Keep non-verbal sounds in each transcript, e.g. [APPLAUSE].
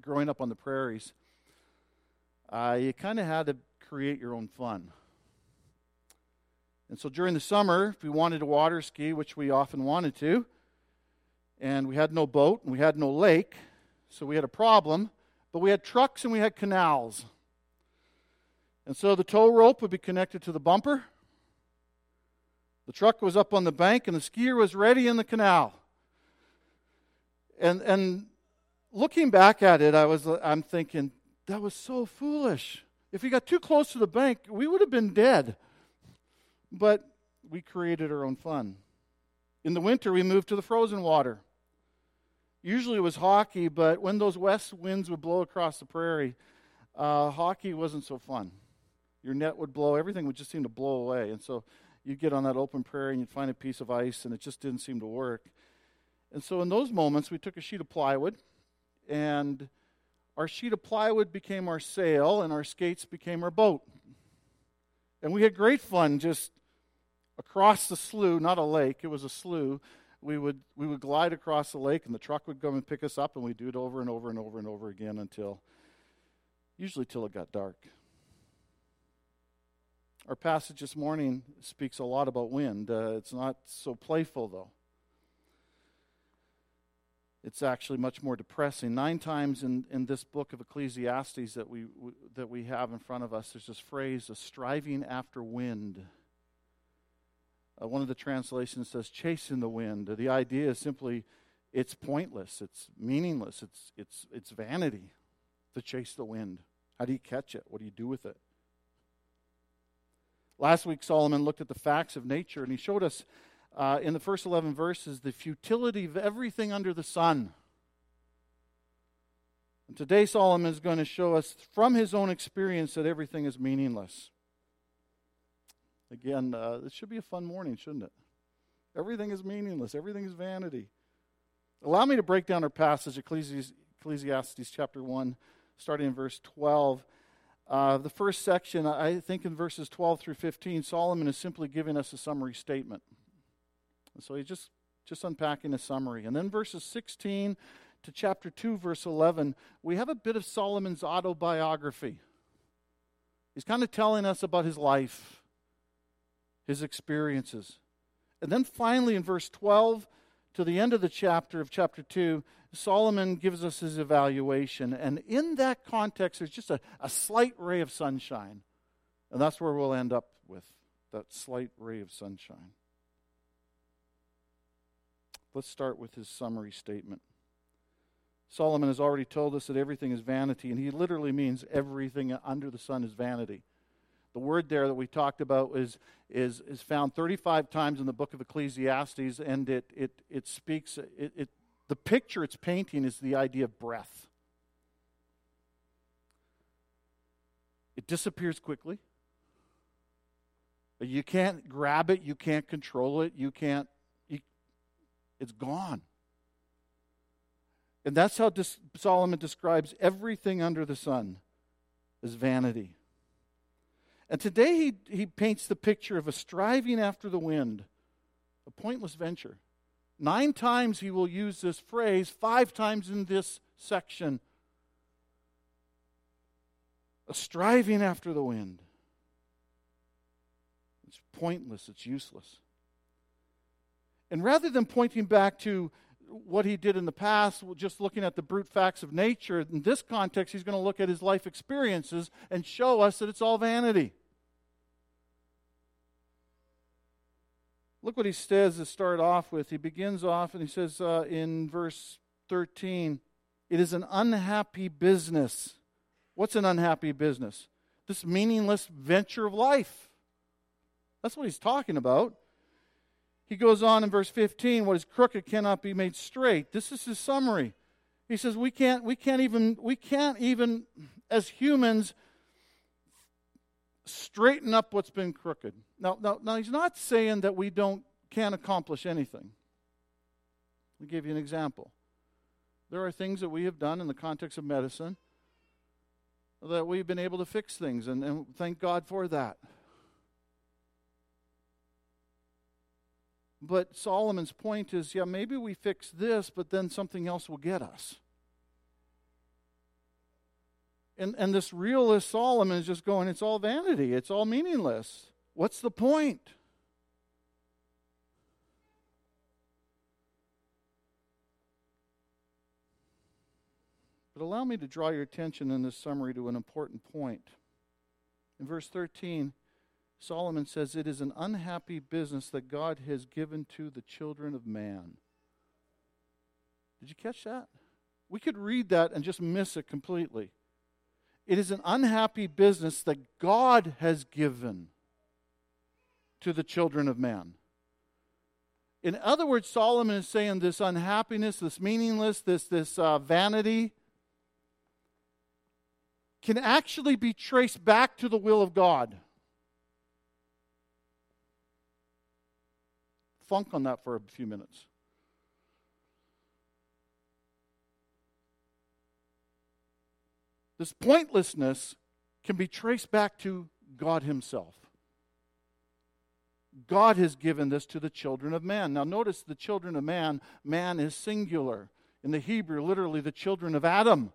growing up on the prairies, uh, you kind of had to create your own fun. And so during the summer, if we wanted to water ski, which we often wanted to, and we had no boat and we had no lake, so we had a problem, but we had trucks and we had canals. And so the tow rope would be connected to the bumper. The truck was up on the bank and the skier was ready in the canal. And and looking back at it, I was I'm thinking that was so foolish. If we got too close to the bank, we would have been dead. But we created our own fun. In the winter, we moved to the frozen water. Usually it was hockey, but when those west winds would blow across the prairie, uh, hockey wasn't so fun. Your net would blow, everything would just seem to blow away. And so you'd get on that open prairie and you'd find a piece of ice, and it just didn't seem to work. And so in those moments, we took a sheet of plywood, and our sheet of plywood became our sail, and our skates became our boat. And we had great fun just across the slough, not a lake, it was a slough. We would, we would glide across the lake, and the truck would come and pick us up, and we'd do it over and over and over and over again until, usually till it got dark. Our passage this morning speaks a lot about wind. Uh, it's not so playful, though. It's actually much more depressing. Nine times in, in this book of Ecclesiastes that we, that we have in front of us, there's this phrase, a striving after wind. Uh, one of the translations says, chasing the wind. The idea is simply, it's pointless, it's meaningless, it's, it's, it's vanity to chase the wind. How do you catch it? What do you do with it? Last week, Solomon looked at the facts of nature, and he showed us uh, in the first 11 verses the futility of everything under the sun. And today, Solomon is going to show us from his own experience that everything is meaningless. Again, uh, this should be a fun morning, shouldn't it? Everything is meaningless, everything is vanity. Allow me to break down our passage, Ecclesiastes, Ecclesiastes chapter 1, starting in verse 12. Uh, the first section, I think in verses 12 through 15, Solomon is simply giving us a summary statement. And so he's just, just unpacking a summary. And then verses 16 to chapter 2, verse 11, we have a bit of Solomon's autobiography. He's kind of telling us about his life his experiences. And then finally, in verse 12 to the end of the chapter of chapter 2, Solomon gives us his evaluation. And in that context, there's just a, a slight ray of sunshine. And that's where we'll end up with that slight ray of sunshine. Let's start with his summary statement. Solomon has already told us that everything is vanity, and he literally means everything under the sun is vanity. The word there that we talked about is, is, is found 35 times in the book of Ecclesiastes, and it, it, it speaks, it, it, the picture it's painting is the idea of breath. It disappears quickly. You can't grab it, you can't control it, you can't, it's gone. And that's how Solomon describes everything under the sun as vanity. And today he, he paints the picture of a striving after the wind, a pointless venture. Nine times he will use this phrase, five times in this section. A striving after the wind. It's pointless, it's useless. And rather than pointing back to what he did in the past, just looking at the brute facts of nature, in this context, he's going to look at his life experiences and show us that it's all vanity. Look what he says to start off with. He begins off and he says uh, in verse 13, It is an unhappy business. What's an unhappy business? This meaningless venture of life. That's what he's talking about. He goes on in verse 15, what is crooked cannot be made straight. This is his summary. He says we can't we can't even we can't even as humans straighten up what's been crooked. Now, now, now he's not saying that we don't can't accomplish anything. Let me give you an example. There are things that we have done in the context of medicine that we've been able to fix things, and, and thank God for that. But Solomon's point is yeah, maybe we fix this, but then something else will get us. And, and this realist Solomon is just going, it's all vanity, it's all meaningless. What's the point? But allow me to draw your attention in this summary to an important point. In verse 13, Solomon says, It is an unhappy business that God has given to the children of man. Did you catch that? We could read that and just miss it completely. It is an unhappy business that God has given to the children of man. In other words, Solomon is saying this unhappiness, this meaningless, this, this uh, vanity, can actually be traced back to the will of God. Funk on that for a few minutes. This pointlessness can be traced back to God Himself. God has given this to the children of man. Now, notice the children of man, man is singular. In the Hebrew, literally, the children of Adam.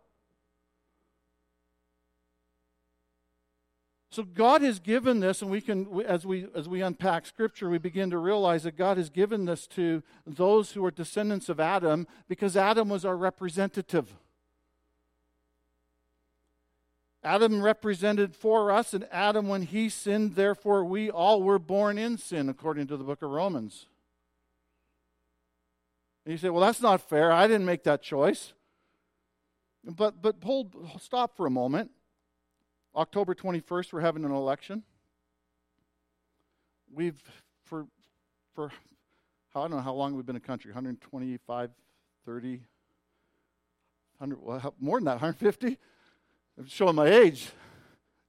So God has given this, and we can, as we as we unpack Scripture, we begin to realize that God has given this to those who are descendants of Adam, because Adam was our representative. Adam represented for us, and Adam, when he sinned, therefore we all were born in sin, according to the book of Romans. And you say, well, that's not fair. I didn't make that choice. But, but hold, stop for a moment. October 21st, we're having an election. We've, for, for I don't know how long we've been a country 125, 30, 100, well, more than that, 150? I'm showing my age.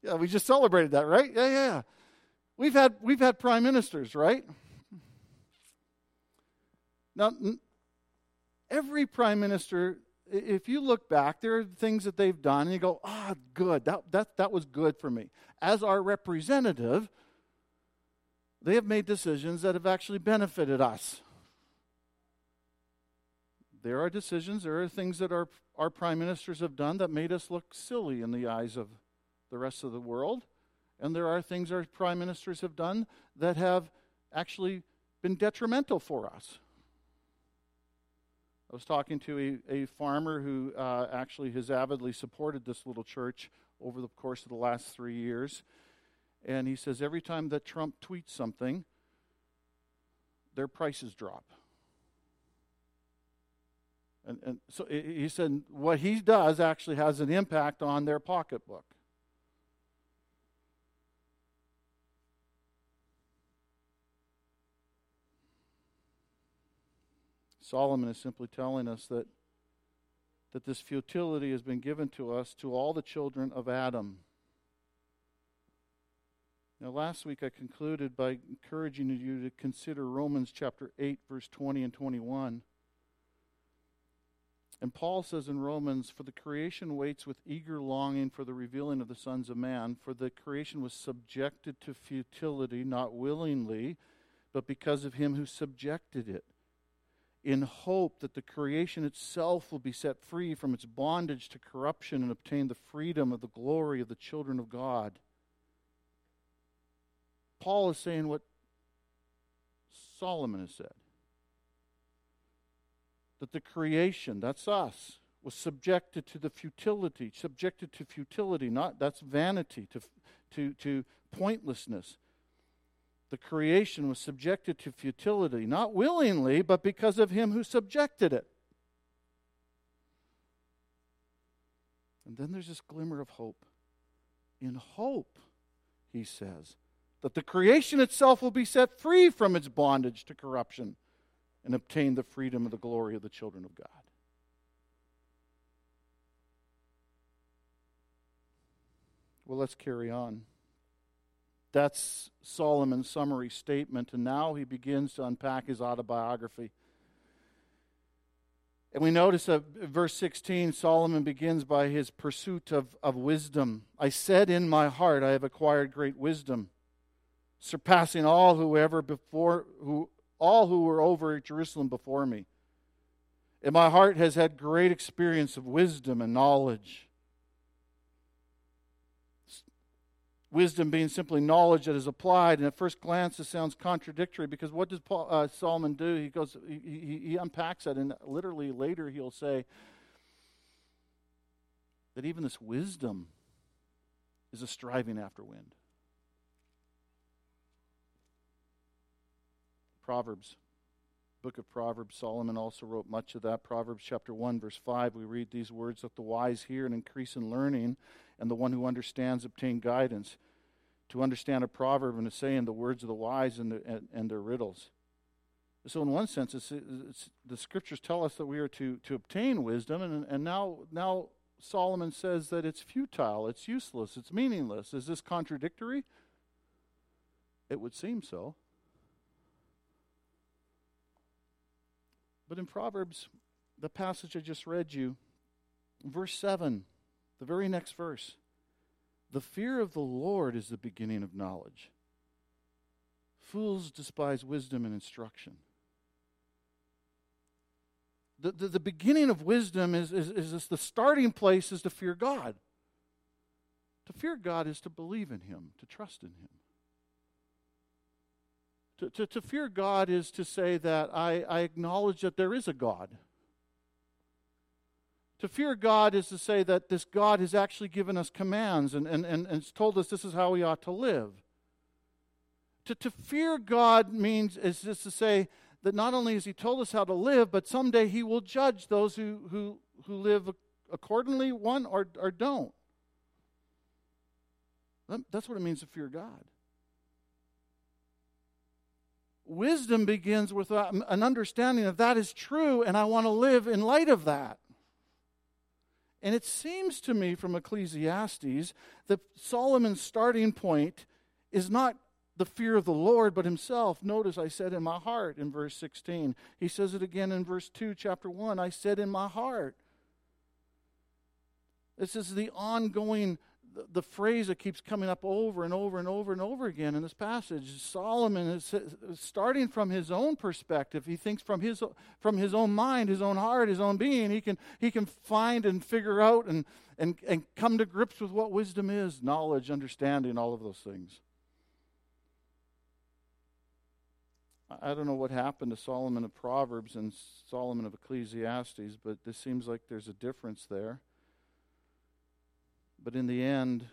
Yeah, we just celebrated that, right? Yeah, yeah. We've had, we've had prime ministers, right? Now, every prime minister if you look back, there are things that they've done, and you go, ah, oh, good, that, that, that was good for me. As our representative, they have made decisions that have actually benefited us. There are decisions, there are things that our, our prime ministers have done that made us look silly in the eyes of the rest of the world. And there are things our prime ministers have done that have actually been detrimental for us. I was talking to a, a farmer who uh, actually has avidly supported this little church over the course of the last three years. And he says every time that Trump tweets something, their prices drop. And, and so he said what he does actually has an impact on their pocketbook. Solomon is simply telling us that, that this futility has been given to us to all the children of Adam. Now, last week I concluded by encouraging you to consider Romans chapter 8, verse 20 and 21. And Paul says in Romans, For the creation waits with eager longing for the revealing of the sons of man, for the creation was subjected to futility, not willingly, but because of him who subjected it in hope that the creation itself will be set free from its bondage to corruption and obtain the freedom of the glory of the children of God. Paul is saying what Solomon has said that the creation, that's us, was subjected to the futility, subjected to futility, not that's vanity, to, to, to pointlessness. The creation was subjected to futility, not willingly, but because of him who subjected it. And then there's this glimmer of hope. In hope, he says, that the creation itself will be set free from its bondage to corruption and obtain the freedom of the glory of the children of God. Well, let's carry on. That's Solomon's summary statement, and now he begins to unpack his autobiography. And we notice that verse 16, Solomon begins by his pursuit of, of wisdom. I said in my heart, I have acquired great wisdom, surpassing all who ever before who all who were over Jerusalem before me. And my heart has had great experience of wisdom and knowledge. Wisdom being simply knowledge that is applied. And at first glance, this sounds contradictory because what does Paul, uh, Solomon do? He goes, he, he, unpacks that, and literally later he'll say that even this wisdom is a striving after wind. Proverbs book of Proverbs, Solomon also wrote much of that. Proverbs chapter 1, verse 5, we read these words Let the wise hear and increase in learning, and the one who understands obtain guidance. To understand a proverb and to say in the words of the wise and, the, and, and their riddles. So, in one sense, it's, it's, the scriptures tell us that we are to, to obtain wisdom, and, and now, now Solomon says that it's futile, it's useless, it's meaningless. Is this contradictory? It would seem so. But in Proverbs, the passage I just read you, verse 7, the very next verse, the fear of the Lord is the beginning of knowledge. Fools despise wisdom and instruction. The, the, the beginning of wisdom is, is, is the starting place is to fear God. To fear God is to believe in Him, to trust in Him. To, to, to fear God is to say that I, I acknowledge that there is a God. To fear God is to say that this God has actually given us commands and, and, and, and told us this is how we ought to live. To, to fear God means is just to say that not only has He told us how to live, but someday He will judge those who, who, who live accordingly, one, or, or don't. That's what it means to fear God. Wisdom begins with uh, an understanding of that is true, and I want to live in light of that. And it seems to me from Ecclesiastes that Solomon's starting point is not the fear of the Lord, but himself. Notice I said in my heart in verse 16. He says it again in verse 2, chapter 1. I said in my heart. This is the ongoing the, phrase that keeps coming up over and over and over and over again in this passage. Solomon is starting from his own perspective. He thinks from his from his own mind, his own heart, his own being. He can he can find and figure out and and and come to grips with what wisdom is, knowledge, understanding, all of those things. I don't know what happened to Solomon of Proverbs and Solomon of Ecclesiastes, but this seems like there's a difference there. But in the end,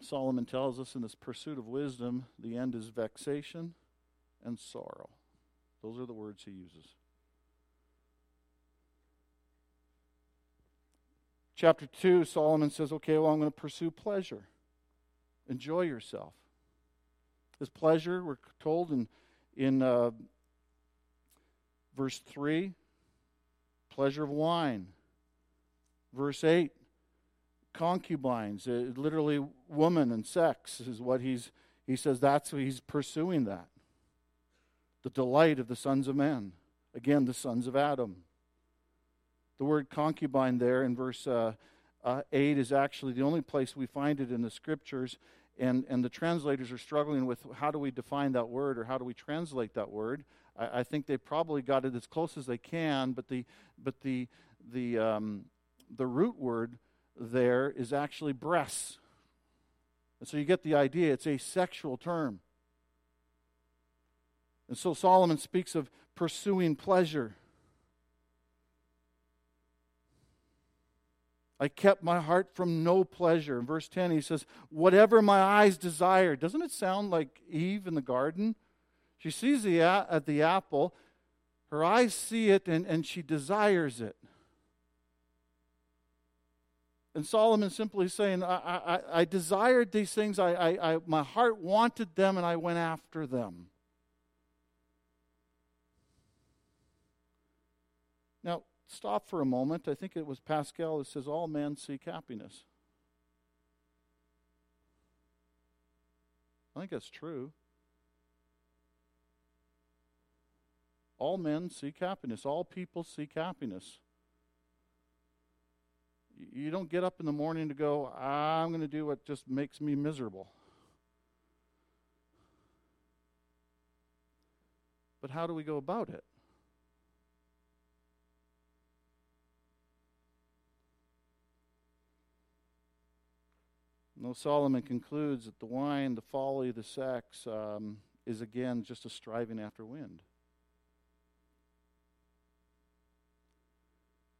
Solomon tells us in this pursuit of wisdom, the end is vexation and sorrow. Those are the words he uses. Chapter 2, Solomon says, okay, well, I'm going to pursue pleasure. Enjoy yourself. This pleasure, we're told in, in uh, verse 3, pleasure of wine. Verse 8, concubines, uh, literally woman and sex is what he's, he says that's what he's pursuing that. The delight of the sons of men. Again, the sons of Adam. The word concubine there in verse uh, uh, 8 is actually the only place we find it in the scriptures, and, and the translators are struggling with how do we define that word or how do we translate that word. I, I think they probably got it as close as they can, but the, but the, the, um, the root word there is actually breasts. And so you get the idea, it's a sexual term. And so Solomon speaks of pursuing pleasure. I kept my heart from no pleasure. In verse 10, he says, Whatever my eyes desire. Doesn't it sound like Eve in the garden? She sees the, at the apple, her eyes see it, and, and she desires it. And Solomon simply saying, I, I, I desired these things, I, I, I, my heart wanted them, and I went after them. Now, stop for a moment. I think it was Pascal who says, All men seek happiness. I think that's true. All men seek happiness. All people seek happiness. You don't get up in the morning to go, I'm going to do what just makes me miserable. But how do we go about it? No, Solomon concludes that the wine, the folly, the sex um, is again just a striving after wind.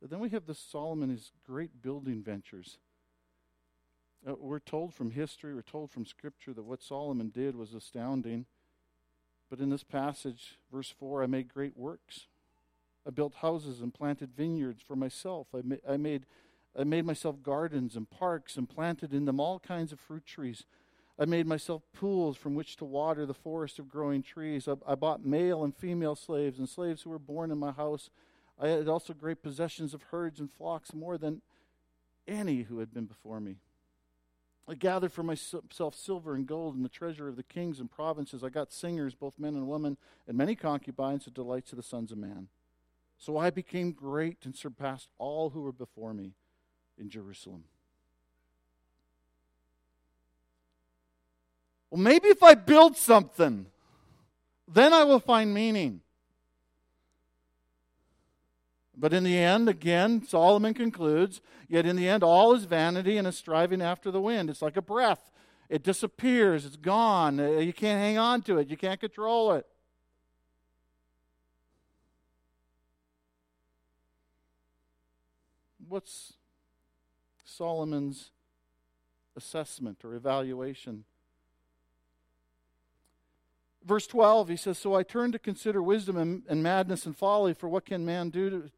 Then we have the Solomon, his great building ventures. Uh, we're told from history, we're told from Scripture that what Solomon did was astounding. But in this passage, verse 4, I made great works. I built houses and planted vineyards for myself. I, ma- I, made, I made myself gardens and parks and planted in them all kinds of fruit trees. I made myself pools from which to water the forest of growing trees. I, I bought male and female slaves and slaves who were born in my house. I had also great possessions of herds and flocks, more than any who had been before me. I gathered for myself silver and gold and the treasure of the kings and provinces. I got singers, both men and women, and many concubines, the delights of the sons of man. So I became great and surpassed all who were before me in Jerusalem. Well, maybe if I build something, then I will find meaning. But in the end, again, Solomon concludes, yet in the end, all is vanity and a striving after the wind. It's like a breath. It disappears, it's gone. Uh, you can't hang on to it, you can't control it. What's Solomon's assessment or evaluation? Verse 12, he says, So I turned to consider wisdom and, and madness and folly, for what can man do to,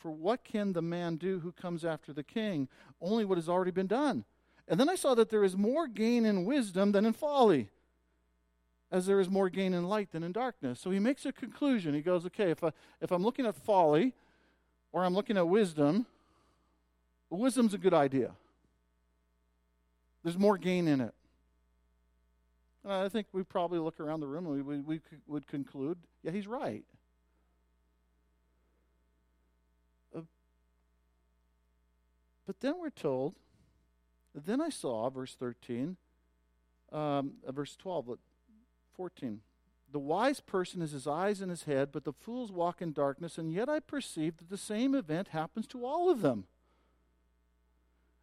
for what can the man do who comes after the king? Only what has already been done. And then I saw that there is more gain in wisdom than in folly, as there is more gain in light than in darkness. So he makes a conclusion. He goes, okay, if, I, if I'm looking at folly or I'm looking at wisdom, wisdom's a good idea. There's more gain in it. And I think we probably look around the room and we, we, we would conclude, yeah, he's right. But then we're told, then I saw, verse 13, um, uh, verse 12, 14. The wise person has his eyes in his head, but the fools walk in darkness, and yet I perceive that the same event happens to all of them.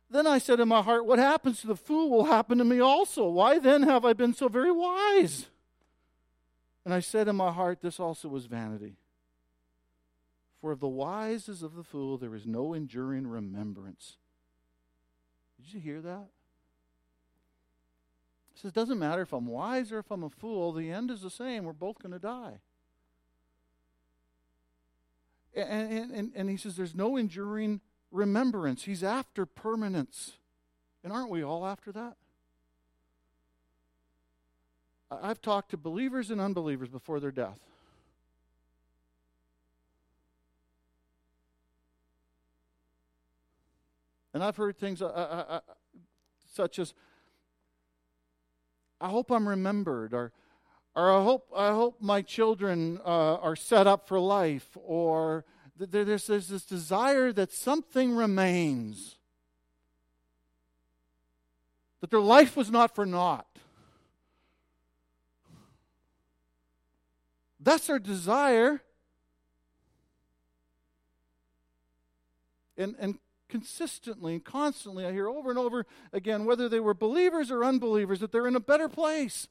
Then I said in my heart, What happens to the fool will happen to me also. Why then have I been so very wise? And I said in my heart, This also was vanity. For of the wise as of the fool there is no enduring remembrance. Did you hear that? He says, it doesn't matter if I'm wise or if I'm a fool, the end is the same. We're both going to die. And, and, and he says, there's no enduring remembrance. He's after permanence. And aren't we all after that? I've talked to believers and unbelievers before their death. And I've heard things uh, uh, uh, such as, I hope I'm remembered, or, or I, hope, I hope my children uh, are set up for life, or there's, there's this desire that something remains, that their life was not for naught. That's their desire. And, and consistently and constantly, I hear over and over again, whether they were believers or unbelievers, that they're in a better place,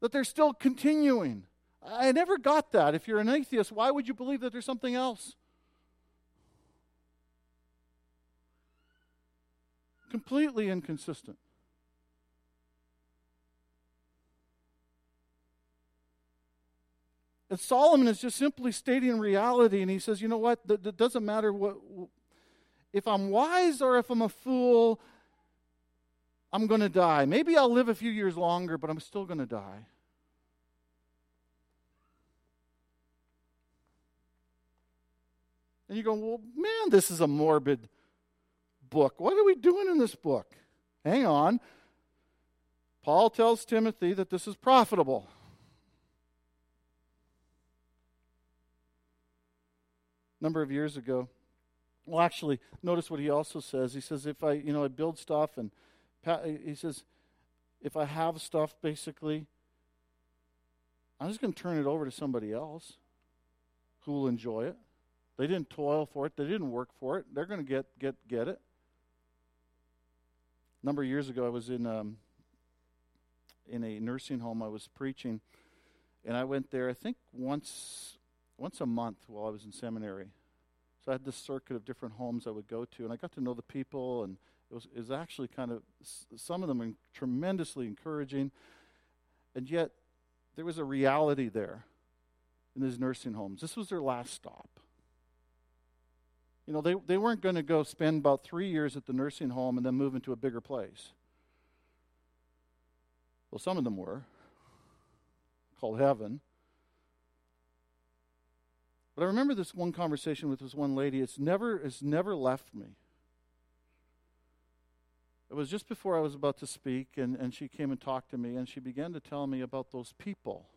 that they're still continuing. I never got that. If you're an atheist, why would you believe that there's something else? Completely inconsistent. And Solomon is just simply stating reality, and he says, you know what? It doesn't matter what if I'm wise or if I'm a fool, I'm going to die. Maybe I'll live a few years longer, but I'm still going to die. And you go, well, man, this is a morbid book. What are we doing in this book? Hang on. Paul tells Timothy that this is profitable. A number of years ago, well, actually, notice what he also says. He says, if I, you know, I build stuff and he says, if I have stuff, basically, I'm just going to turn it over to somebody else who will enjoy it. They didn't toil for it. They didn't work for it. They're going to get, get, get it. A number of years ago, I was in um, in a nursing home. I was preaching, and I went there. I think once once a month while I was in seminary. So I had this circuit of different homes I would go to, and I got to know the people, and it was, it was actually kind of some of them tremendously encouraging, and yet there was a reality there in these nursing homes. This was their last stop. You know, they, they weren't going to go spend about three years at the nursing home and then move into a bigger place. Well, some of them were, called heaven. But I remember this one conversation with this one lady. It's never, it's never left me. It was just before I was about to speak, and, and she came and talked to me, and she began to tell me about those people.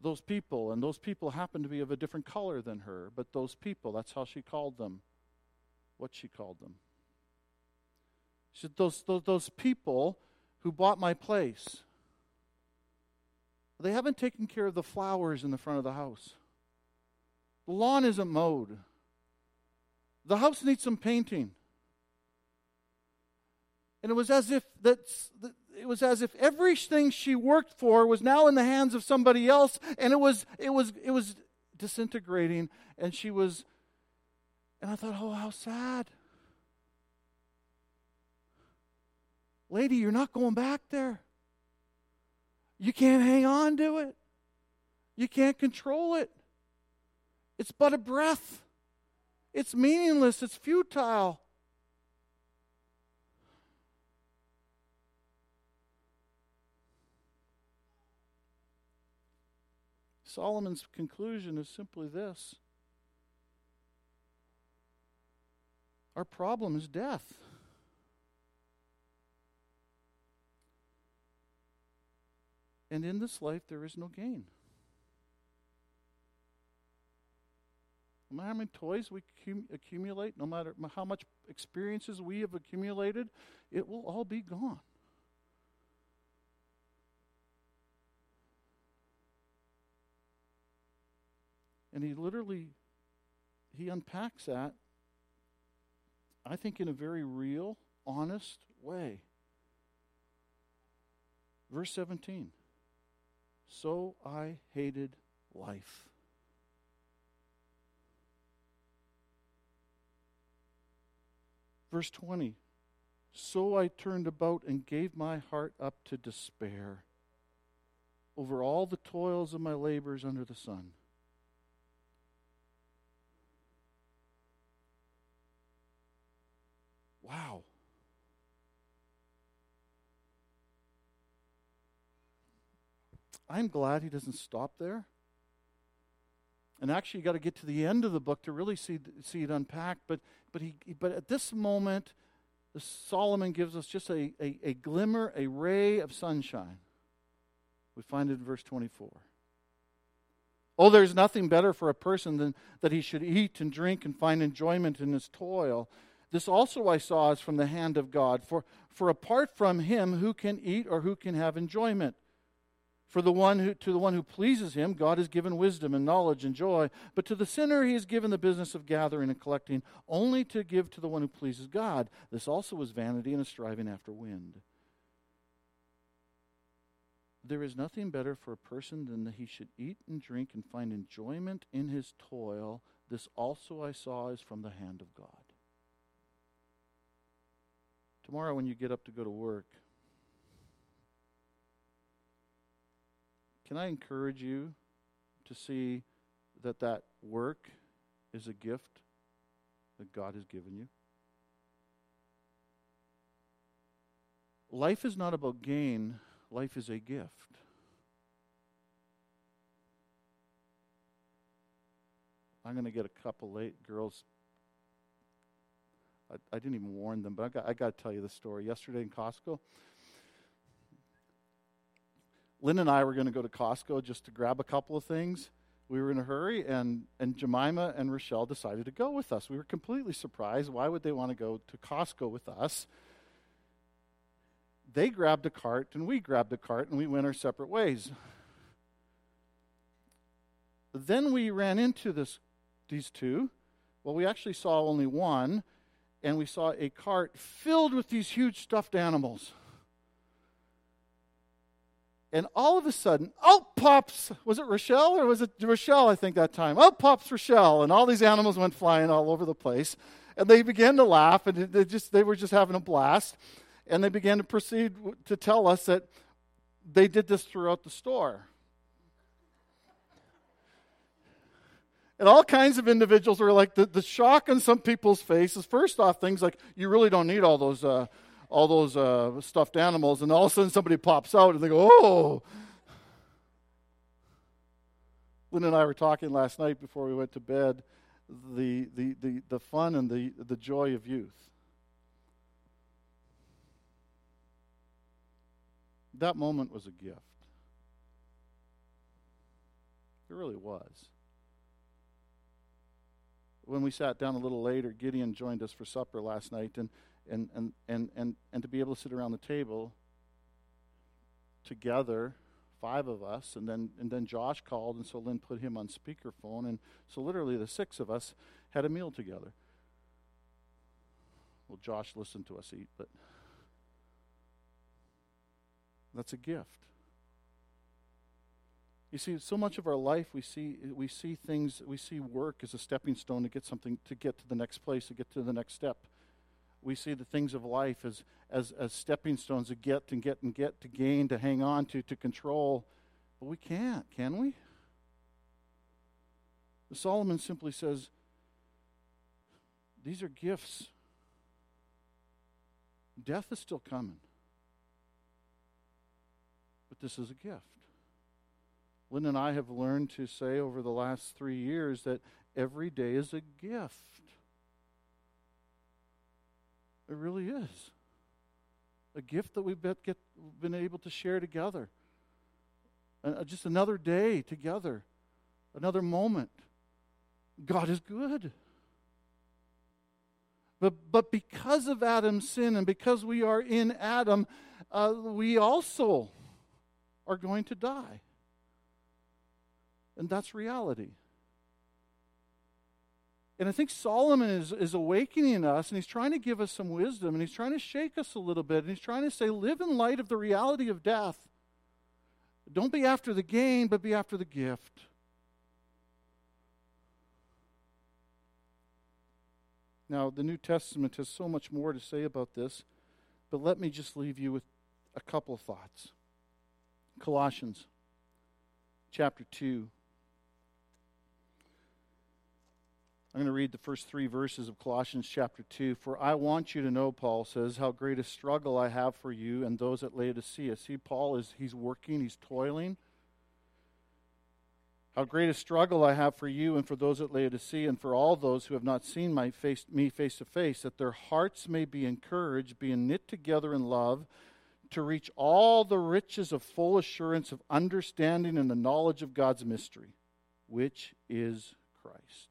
Those people, and those people happened to be of a different color than her, but those people, that's how she called them. What she called them. She said, Those, those, those people who bought my place, they haven't taken care of the flowers in the front of the house. The lawn isn't mowed. The house needs some painting. And it was as if that's it was as if everything she worked for was now in the hands of somebody else and it was it was it was disintegrating and she was and I thought, "Oh, how sad." Lady, you're not going back there. You can't hang on to it. You can't control it. It's but a breath. It's meaningless. It's futile. Solomon's conclusion is simply this Our problem is death. And in this life, there is no gain. No matter how many toys we accumulate, no matter how much experiences we have accumulated, it will all be gone. And he literally he unpacks that I think in a very real, honest way. Verse 17. So I hated life. Verse 20 So I turned about and gave my heart up to despair over all the toils of my labors under the sun. Wow. I'm glad he doesn't stop there. And actually, you got to get to the end of the book to really see, see it unpacked. But, but, he, but at this moment, Solomon gives us just a, a, a glimmer, a ray of sunshine. We find it in verse 24. Oh, there's nothing better for a person than that he should eat and drink and find enjoyment in his toil. This also I saw is from the hand of God. For, for apart from him, who can eat or who can have enjoyment? For the one who, to the one who pleases him, God has given wisdom and knowledge and joy. But to the sinner, he has given the business of gathering and collecting, only to give to the one who pleases God. This also is vanity and a striving after wind. There is nothing better for a person than that he should eat and drink and find enjoyment in his toil. This also I saw is from the hand of God. Tomorrow, when you get up to go to work, Can I encourage you to see that that work is a gift that God has given you? Life is not about gain, life is a gift. I'm going to get a couple late girls. I, I didn't even warn them, but I got, I got to tell you the story. Yesterday in Costco, Lynn and I were going to go to Costco just to grab a couple of things. We were in a hurry, and, and Jemima and Rochelle decided to go with us. We were completely surprised. Why would they want to go to Costco with us? They grabbed a cart, and we grabbed a cart, and we went our separate ways. Then we ran into this, these two. Well, we actually saw only one, and we saw a cart filled with these huge stuffed animals. And all of a sudden, out pops, was it Rochelle or was it Rochelle, I think, that time? Out pops Rochelle, and all these animals went flying all over the place. And they began to laugh, and they, just, they were just having a blast. And they began to proceed to tell us that they did this throughout the store. And all kinds of individuals were like, the, the shock on some people's faces. First off, things like, you really don't need all those. Uh, all those uh, stuffed animals, and all of a sudden somebody pops out and they go, oh. Lynn and I were talking last night before we went to bed the, the, the, the fun and the, the joy of youth. That moment was a gift. It really was. When we sat down a little later, Gideon joined us for supper last night, and and, and, and, and, and to be able to sit around the table together, five of us, and then, and then Josh called, and so Lynn put him on speakerphone, and so literally the six of us had a meal together. Well, Josh listened to us eat, but that's a gift. You see, so much of our life we see we see things we see work as a stepping stone to get something to get to the next place, to get to the next step we see the things of life as, as, as stepping stones to get and get and get, to gain, to hang on to, to control. But we can't, can we? Solomon simply says, These are gifts. Death is still coming. But this is a gift. Lynn and I have learned to say over the last three years that every day is a gift. It really is. A gift that we've been able to share together. Just another day together, another moment. God is good. But, but because of Adam's sin and because we are in Adam, uh, we also are going to die. And that's reality. And I think Solomon is, is awakening us and he's trying to give us some wisdom and he's trying to shake us a little bit and he's trying to say, live in light of the reality of death. Don't be after the gain, but be after the gift. Now, the New Testament has so much more to say about this, but let me just leave you with a couple of thoughts. Colossians chapter 2. I'm going to read the first three verses of Colossians chapter 2. For I want you to know, Paul says, how great a struggle I have for you and those at Laodicea. See, Paul is he's working, he's toiling. How great a struggle I have for you and for those at Laodicea and for all those who have not seen my face, me face to face, that their hearts may be encouraged, being knit together in love, to reach all the riches of full assurance of understanding and the knowledge of God's mystery, which is Christ.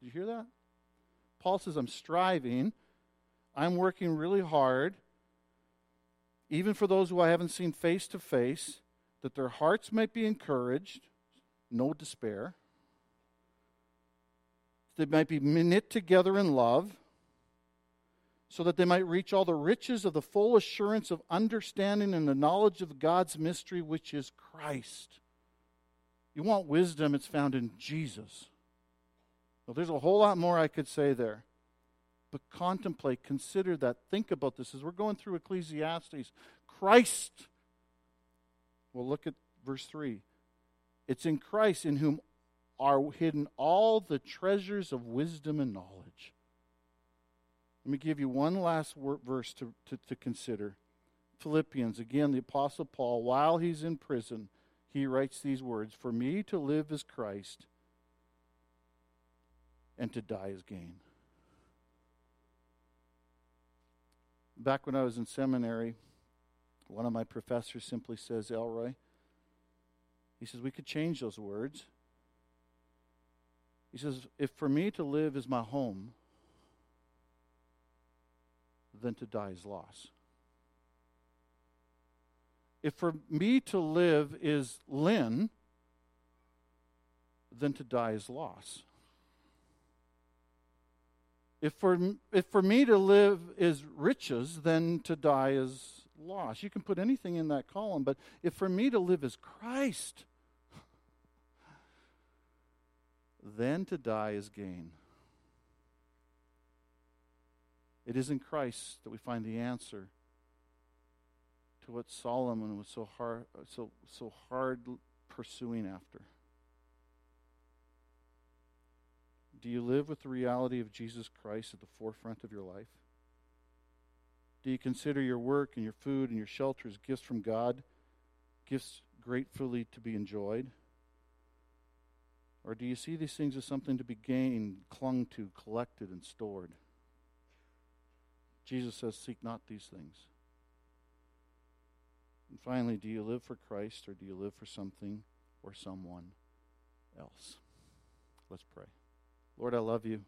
Did you hear that? Paul says, I'm striving. I'm working really hard, even for those who I haven't seen face to face, that their hearts might be encouraged, no despair. They might be knit together in love, so that they might reach all the riches of the full assurance of understanding and the knowledge of God's mystery, which is Christ. You want wisdom, it's found in Jesus. Well, there's a whole lot more I could say there. But contemplate, consider that, think about this as we're going through Ecclesiastes. Christ. Well, look at verse 3. It's in Christ in whom are hidden all the treasures of wisdom and knowledge. Let me give you one last verse to, to, to consider. Philippians, again, the Apostle Paul, while he's in prison, he writes these words For me to live is Christ and to die is gain. Back when I was in seminary, one of my professors simply says, Elroy, he says, we could change those words. He says, if for me to live is my home, then to die is loss. If for me to live is Lynn, then to die is loss. If for, if for me to live is riches, then to die is loss. You can put anything in that column, but if for me to live is Christ, [LAUGHS] then to die is gain. It is in Christ that we find the answer to what Solomon was so hard, so, so hard pursuing after. Do you live with the reality of Jesus Christ at the forefront of your life? Do you consider your work and your food and your shelter as gifts from God, gifts gratefully to be enjoyed? Or do you see these things as something to be gained, clung to, collected, and stored? Jesus says, Seek not these things. And finally, do you live for Christ or do you live for something or someone else? Let's pray. Lord, I love you.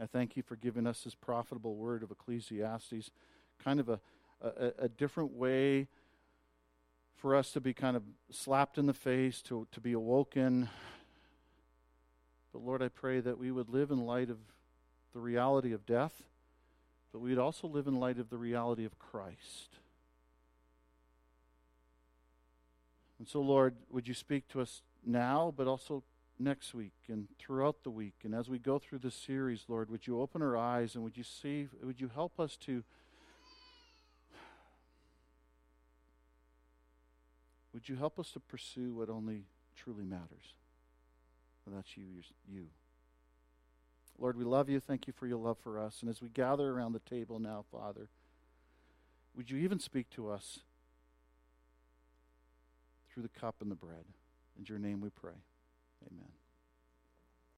I thank you for giving us this profitable word of Ecclesiastes, kind of a, a, a different way for us to be kind of slapped in the face, to, to be awoken. But Lord, I pray that we would live in light of the reality of death, but we'd also live in light of the reality of Christ. And so, Lord, would you speak to us now, but also next week and throughout the week. And as we go through this series, Lord, would you open our eyes and would you see, would you help us to, would you help us to pursue what only truly matters? And that's you, you. Lord, we love you. Thank you for your love for us. And as we gather around the table now, Father, would you even speak to us through the cup and the bread? In your name we pray. Amen.